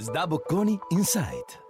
Sdabocconi Insight.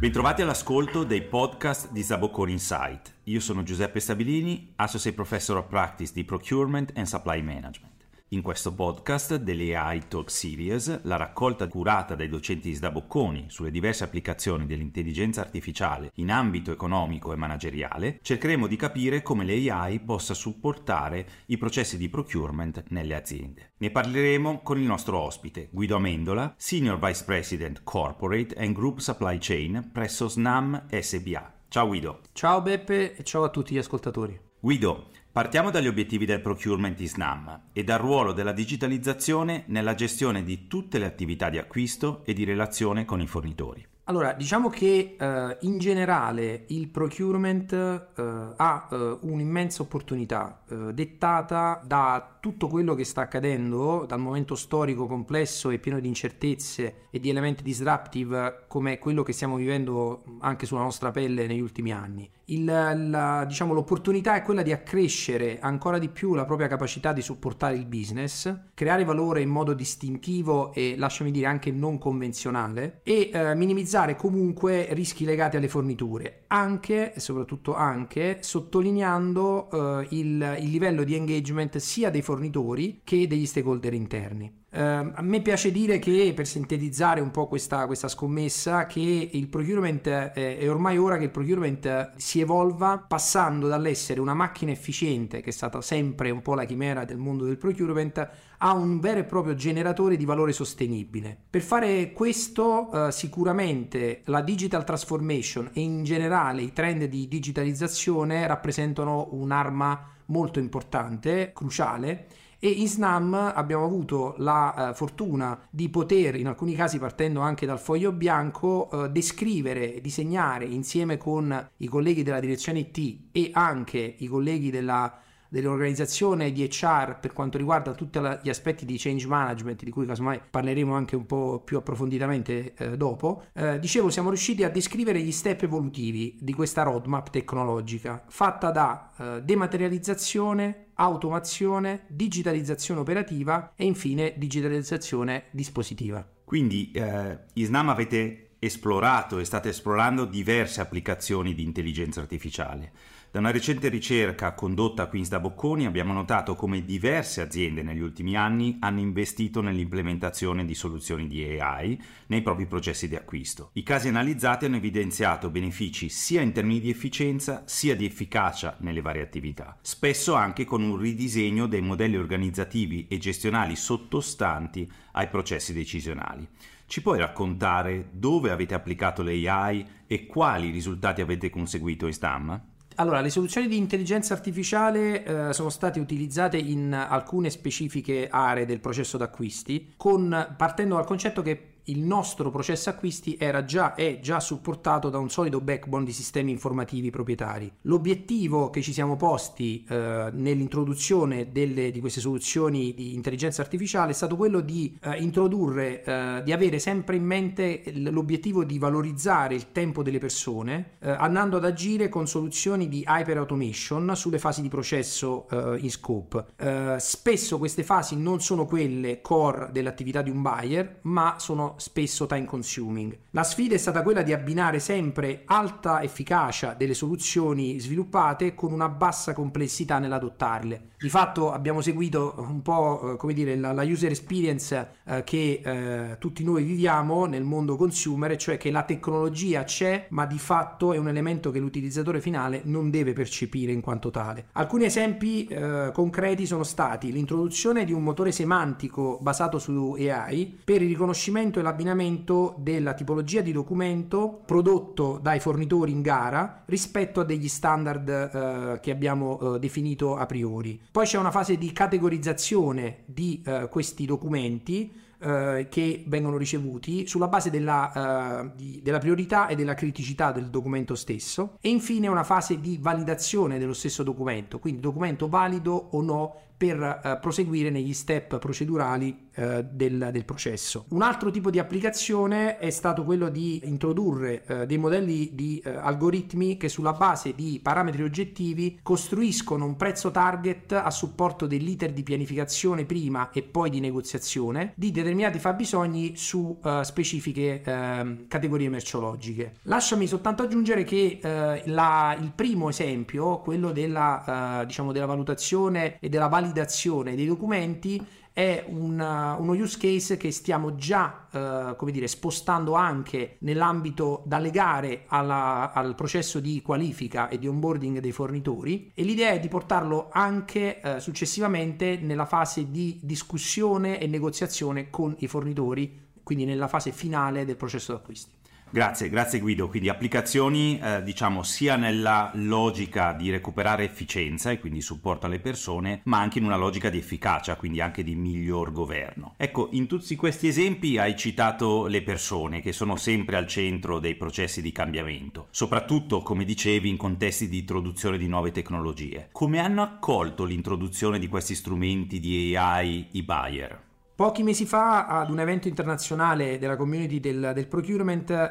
Bentrovati all'ascolto dei podcast di Sdabocconi Insight. Io sono Giuseppe Stabilini, Associate Professor of Practice di Procurement and Supply Management. In questo podcast delle AI Talk Series, la raccolta curata dai docenti di Sdabocconi sulle diverse applicazioni dell'intelligenza artificiale in ambito economico e manageriale, cercheremo di capire come le AI possa supportare i processi di procurement nelle aziende. Ne parleremo con il nostro ospite, Guido Amendola, Senior Vice President Corporate and Group Supply Chain presso SNAM SBA. Ciao Guido. Ciao Beppe e ciao a tutti gli ascoltatori. Guido, partiamo dagli obiettivi del procurement ISNAM e dal ruolo della digitalizzazione nella gestione di tutte le attività di acquisto e di relazione con i fornitori. Allora, diciamo che eh, in generale il procurement eh, ha eh, un'immensa opportunità eh, dettata da tutto quello che sta accadendo, dal momento storico complesso e pieno di incertezze e di elementi disruptive come quello che stiamo vivendo anche sulla nostra pelle negli ultimi anni. Il, la, diciamo, l'opportunità è quella di accrescere ancora di più la propria capacità di supportare il business, creare valore in modo distintivo e lasciami dire anche non convenzionale e eh, minimizzare comunque rischi legati alle forniture, anche e soprattutto anche sottolineando eh, il, il livello di engagement sia dei fornitori che degli stakeholder interni. Uh, a me piace dire che per sintetizzare un po' questa, questa scommessa che il procurement eh, è ormai ora che il procurement si evolva passando dall'essere una macchina efficiente che è stata sempre un po' la chimera del mondo del procurement a un vero e proprio generatore di valore sostenibile. Per fare questo uh, sicuramente la digital transformation e in generale i trend di digitalizzazione rappresentano un'arma molto importante, cruciale e in SNAM abbiamo avuto la eh, fortuna di poter, in alcuni casi partendo anche dal foglio bianco, eh, descrivere, disegnare insieme con i colleghi della direzione IT e anche i colleghi della dell'organizzazione di HR per quanto riguarda tutti gli aspetti di change management, di cui casomai parleremo anche un po' più approfonditamente eh, dopo, eh, dicevo siamo riusciti a descrivere gli step evolutivi di questa roadmap tecnologica fatta da eh, dematerializzazione, automazione, digitalizzazione operativa e infine digitalizzazione dispositiva. Quindi eh, Isnam avete esplorato e state esplorando diverse applicazioni di intelligenza artificiale. Da una recente ricerca condotta qui in Stabocconi abbiamo notato come diverse aziende negli ultimi anni hanno investito nell'implementazione di soluzioni di AI nei propri processi di acquisto. I casi analizzati hanno evidenziato benefici sia in termini di efficienza sia di efficacia nelle varie attività, spesso anche con un ridisegno dei modelli organizzativi e gestionali sottostanti ai processi decisionali. Ci puoi raccontare dove avete applicato l'AI e quali risultati avete conseguito in STAM? Allora, le soluzioni di intelligenza artificiale eh, sono state utilizzate in alcune specifiche aree del processo d'acquisti, con, partendo dal concetto che il nostro processo acquisti era già, è già supportato da un solido backbone di sistemi informativi proprietari. L'obiettivo che ci siamo posti eh, nell'introduzione delle, di queste soluzioni di intelligenza artificiale è stato quello di eh, introdurre, eh, di avere sempre in mente l'obiettivo di valorizzare il tempo delle persone, eh, andando ad agire con soluzioni di hyper automation sulle fasi di processo eh, in scope. Eh, spesso queste fasi non sono quelle core dell'attività di un buyer, ma sono spesso time consuming. La sfida è stata quella di abbinare sempre alta efficacia delle soluzioni sviluppate con una bassa complessità nell'adottarle. Di fatto abbiamo seguito un po' eh, come dire la, la user experience eh, che eh, tutti noi viviamo nel mondo consumer, cioè che la tecnologia c'è, ma di fatto è un elemento che l'utilizzatore finale non deve percepire in quanto tale. Alcuni esempi eh, concreti sono stati l'introduzione di un motore semantico basato su AI per il riconoscimento e l'abbinamento della tipologia di documento prodotto dai fornitori in gara rispetto a degli standard eh, che abbiamo eh, definito a priori. Poi c'è una fase di categorizzazione di eh, questi documenti eh, che vengono ricevuti sulla base della, uh, di, della, priorità e della criticità del documento stesso. E infine una fase di validazione dello stesso documento, quindi documento valido o no per uh, proseguire negli step procedurali eh, del, del, processo. Un altro tipo di applicazione è stato quello di introdurre eh, dei modelli di eh, algoritmi che sulla base di parametri oggettivi costruiscono un prezzo target a supporto dell'iter di pianificazione prima e poi di negoziazione di determinati fabbisogni su specifiche uh, categorie merceologiche. Lasciami soltanto aggiungere che la, il primo esempio, quello della, diciamo della valutazione e della validazione dei documenti, è una, uno use case che stiamo già eh, come dire, spostando anche nell'ambito da legare alla, al processo di qualifica e di onboarding dei fornitori e l'idea è di portarlo anche eh, successivamente nella fase di discussione e negoziazione con i fornitori, quindi nella fase finale del processo d'acquisto. Grazie, grazie Guido. Quindi applicazioni eh, diciamo sia nella logica di recuperare efficienza e quindi supporto alle persone, ma anche in una logica di efficacia, quindi anche di miglior governo. Ecco, in tutti questi esempi hai citato le persone che sono sempre al centro dei processi di cambiamento, soprattutto come dicevi in contesti di introduzione di nuove tecnologie. Come hanno accolto l'introduzione di questi strumenti di AI i buyer? Pochi mesi fa ad un evento internazionale della community del, del procurement eh,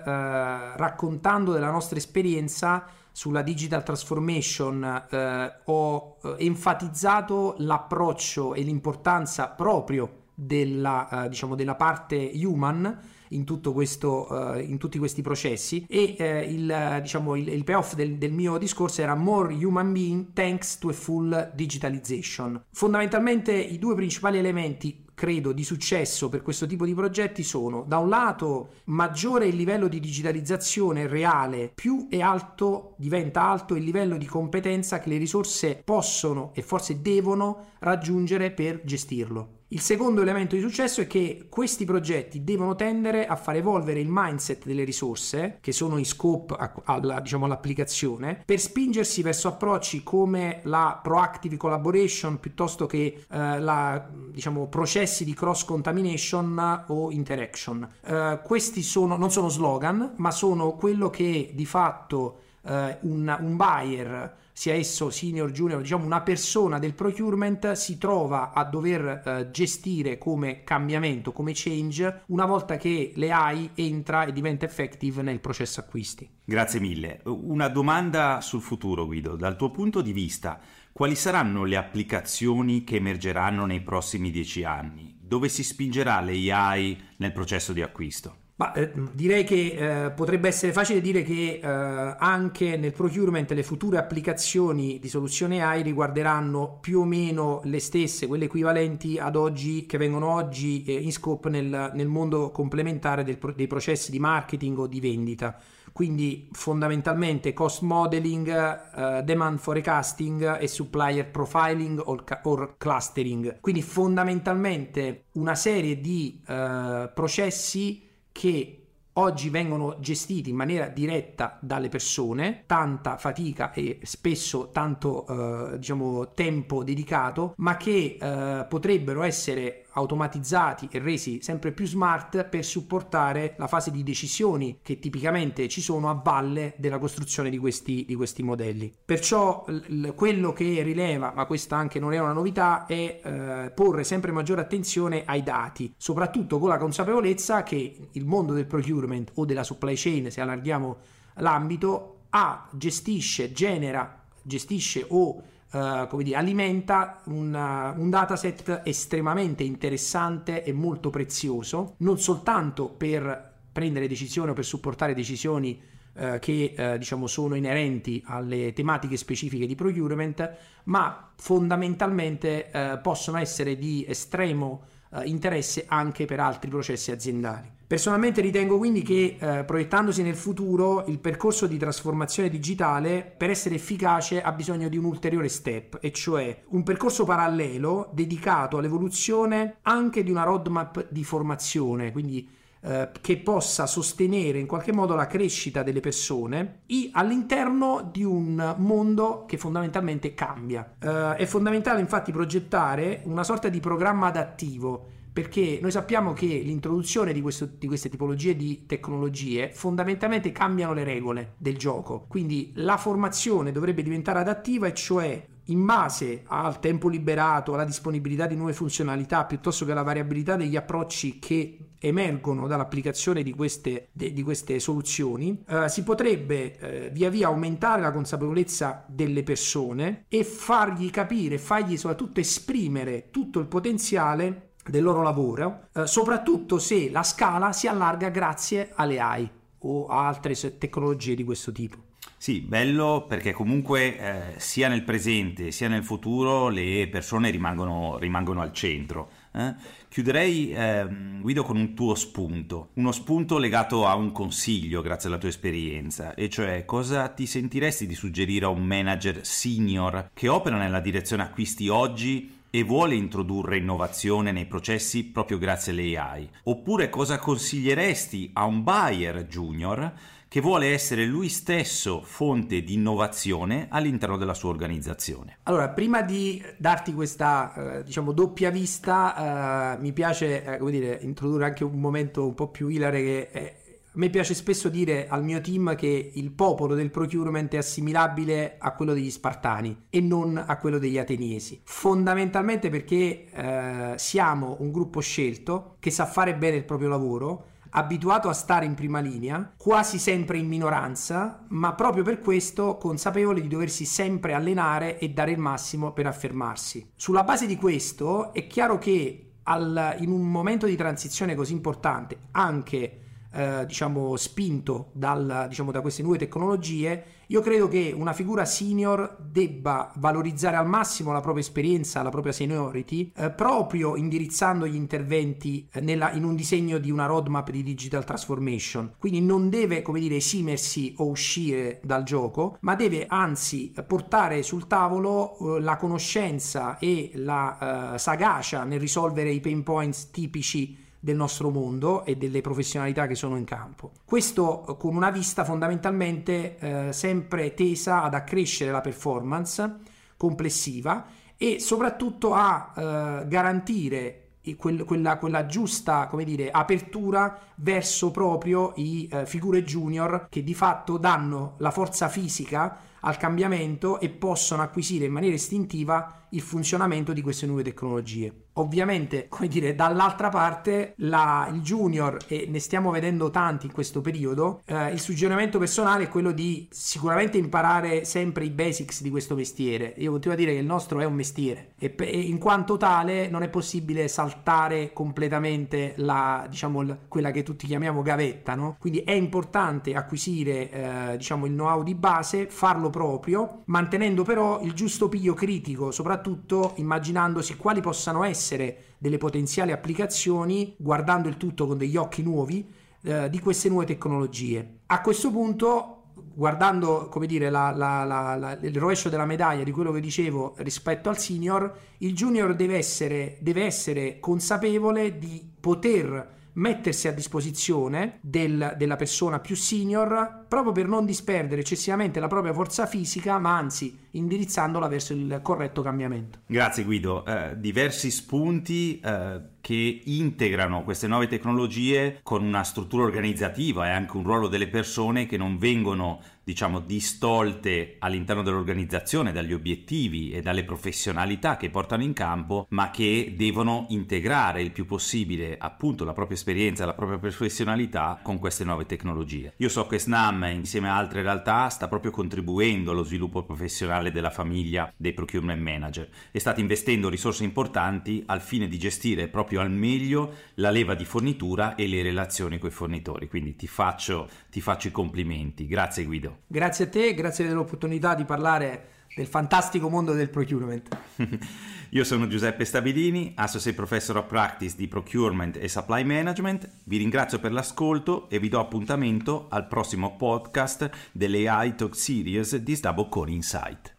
raccontando della nostra esperienza sulla digital transformation eh, ho eh, enfatizzato l'approccio e l'importanza proprio della, eh, diciamo, della parte human in, questo, uh, in, tutti questi processi e uh, il, diciamo, il, il, payoff del, del, mio discorso era more human being thanks to a full digitalization. Fondamentalmente i due principali elementi credo di successo per questo tipo di progetti sono da un lato maggiore il livello di digitalizzazione reale, più è alto, diventa alto il livello di competenza che le risorse possono e forse devono raggiungere per gestirlo. Il secondo elemento di successo è che questi progetti devono tendere a far evolvere il mindset delle risorse, che sono in scope alla, diciamo, all'applicazione, per spingersi verso approcci come la proactive collaboration piuttosto che eh, la, diciamo, processi di cross contamination o interaction. Eh, questi sono, non sono slogan, ma sono quello che di fatto eh, un, un buyer sia esso senior, junior, diciamo una persona del procurement si trova a dover eh, gestire come cambiamento, come change, una volta che le entra e diventa effective nel processo acquisti. Grazie mille. Una domanda sul futuro, Guido. Dal tuo punto di vista, quali saranno le applicazioni che emergeranno nei prossimi dieci anni? Dove si spingerà l'AI nel processo di acquisto? Ma, eh, direi che eh, potrebbe essere facile dire che eh, anche nel procurement le future applicazioni di soluzione AI riguarderanno più o meno le stesse, quelle equivalenti ad oggi, che vengono oggi eh, in scope nel, nel, mondo complementare del, dei processi di marketing o di vendita. Quindi fondamentalmente cost modeling, uh, demand forecasting e supplier profiling or, clustering. Quindi fondamentalmente una serie di uh, processi che oggi vengono gestiti in maniera diretta dalle persone, tanta fatica e spesso tanto eh, diciamo tempo dedicato, ma che eh, potrebbero essere automatizzati e resi sempre più smart per supportare la fase di decisioni che tipicamente ci sono a valle della costruzione di questi, di questi modelli. Perciò l- quello che rileva, ma questa anche non è una novità, è eh, porre sempre maggiore attenzione ai dati, soprattutto con la consapevolezza che il mondo del procurement o della supply chain, se allarghiamo l'ambito, ha, gestisce, genera, gestisce o Uh, come dire, alimenta una, un dataset estremamente interessante e molto prezioso, non soltanto per prendere decisioni o per supportare decisioni uh, che uh, diciamo sono inerenti alle tematiche specifiche di procurement, ma fondamentalmente possono essere di estremo interesse anche per altri processi aziendali. Personalmente ritengo quindi che eh, proiettandosi nel futuro il percorso di trasformazione digitale per essere efficace ha bisogno di un ulteriore step, e cioè un percorso parallelo dedicato all'evoluzione anche di una roadmap di formazione, quindi eh, che possa sostenere in qualche modo la crescita delle persone all'interno di un mondo che fondamentalmente cambia. Eh, è fondamentale infatti progettare una sorta di programma adattivo perché noi sappiamo che l'introduzione di, questo, di, queste tipologie di tecnologie fondamentalmente cambiano le regole del gioco, quindi la formazione dovrebbe diventare adattiva e cioè in base al tempo liberato, alla disponibilità di nuove funzionalità, piuttosto che alla variabilità degli approcci che emergono dall'applicazione di queste, di queste soluzioni, eh, si potrebbe eh, via via aumentare la consapevolezza delle persone e fargli capire, fargli soprattutto esprimere tutto il potenziale del loro lavoro, eh, soprattutto se la scala si allarga grazie alle AI o a altre tecnologie di questo tipo. Sì, bello perché comunque eh, sia nel presente sia nel futuro le persone rimangono, rimangono al centro. Eh? Chiuderei eh, Guido con un tuo spunto, uno spunto legato a un consiglio grazie alla tua esperienza, e cioè cosa ti sentiresti di suggerire a un manager senior che opera nella direzione acquisti oggi e vuole introdurre innovazione nei processi proprio grazie all'AI? Oppure cosa consiglieresti a un buyer junior che vuole essere lui stesso fonte di innovazione all'interno della sua organizzazione? Allora, prima di darti questa, eh, diciamo, doppia vista, eh, mi piace, eh, come dire, introdurre anche un momento un po' più ilare che è a me piace spesso dire al mio team che il popolo del procurement è assimilabile a quello degli Spartani e non a quello degli Ateniesi. Fondamentalmente perché eh, siamo un gruppo scelto che sa fare bene il proprio lavoro, abituato a stare in prima linea, quasi sempre in minoranza, ma proprio per questo consapevole di doversi sempre allenare e dare il massimo per affermarsi. Sulla base di questo è chiaro che al, in un momento di transizione così importante, anche eh, diciamo, spinto dal, diciamo, da queste nuove tecnologie, io credo che una figura senior debba valorizzare al massimo la propria esperienza, la propria seniority, eh, proprio indirizzando gli interventi eh, nella, in un disegno di una roadmap di digital transformation. Quindi non deve, come dire, esimersi o uscire dal gioco, ma deve anzi portare sul tavolo eh, la conoscenza e la sagacia nel risolvere i pain points tipici del nostro mondo e delle professionalità che sono in campo. Questo eh, con una vista fondamentalmente eh, sempre tesa ad accrescere la performance complessiva e soprattutto a eh, garantire quella, quella, quella, giusta come dire, apertura verso proprio i eh, figure junior che di fatto danno la forza fisica al cambiamento e possono acquisire in maniera istintiva il funzionamento di queste nuove tecnologie. Ovviamente, come dire, dall'altra parte la, il junior, e ne stiamo vedendo tanti in questo periodo, eh, il suggerimento personale è quello di sicuramente imparare sempre i basics di questo mestiere. Io continuo a dire che il nostro è un mestiere e, pe- e in quanto tale non è possibile saltare completamente la, diciamo, l- quella che tutti chiamiamo gavetta, no? Quindi è importante acquisire, eh, diciamo, il know-how di base, farlo proprio, mantenendo però il giusto piglio critico, soprattutto immaginandosi quali possano essere essere delle potenziali applicazioni, guardando il tutto con degli occhi nuovi, eh, di queste nuove tecnologie. A questo punto guardando come dire la, la, la, il rovescio della medaglia di quello che dicevo rispetto al senior, il junior deve essere, deve essere consapevole di poter mettersi a disposizione del, della persona più senior proprio per non disperdere eccessivamente la propria forza fisica, ma anzi indirizzandola verso il corretto cambiamento. Grazie Guido, eh, diversi spunti eh, che integrano queste nuove tecnologie con una struttura organizzativa e anche un ruolo delle persone che non vengono diciamo distolte all'interno dell'organizzazione dagli obiettivi e dalle professionalità che portano in campo, ma che devono integrare il più possibile appunto la propria esperienza, la propria professionalità con queste nuove tecnologie. Io so che SNAM insieme a altre realtà sta proprio contribuendo allo sviluppo professionale della famiglia dei procurement manager e state investendo risorse importanti al fine di gestire proprio al meglio la leva di fornitura e le relazioni con i fornitori. Quindi ti faccio, ti faccio i complimenti. Grazie Guido. Grazie a te, grazie dell'opportunità di parlare del fantastico mondo del procurement. Io sono Giuseppe Stabilini, Associate Professor of Practice di Procurement e Supply Management. Vi ringrazio per l'ascolto e vi do appuntamento al prossimo podcast dell'AI Talk Series di Sdabocconi Insight.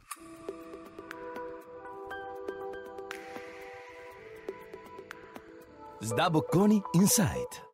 Sdabocconi Insight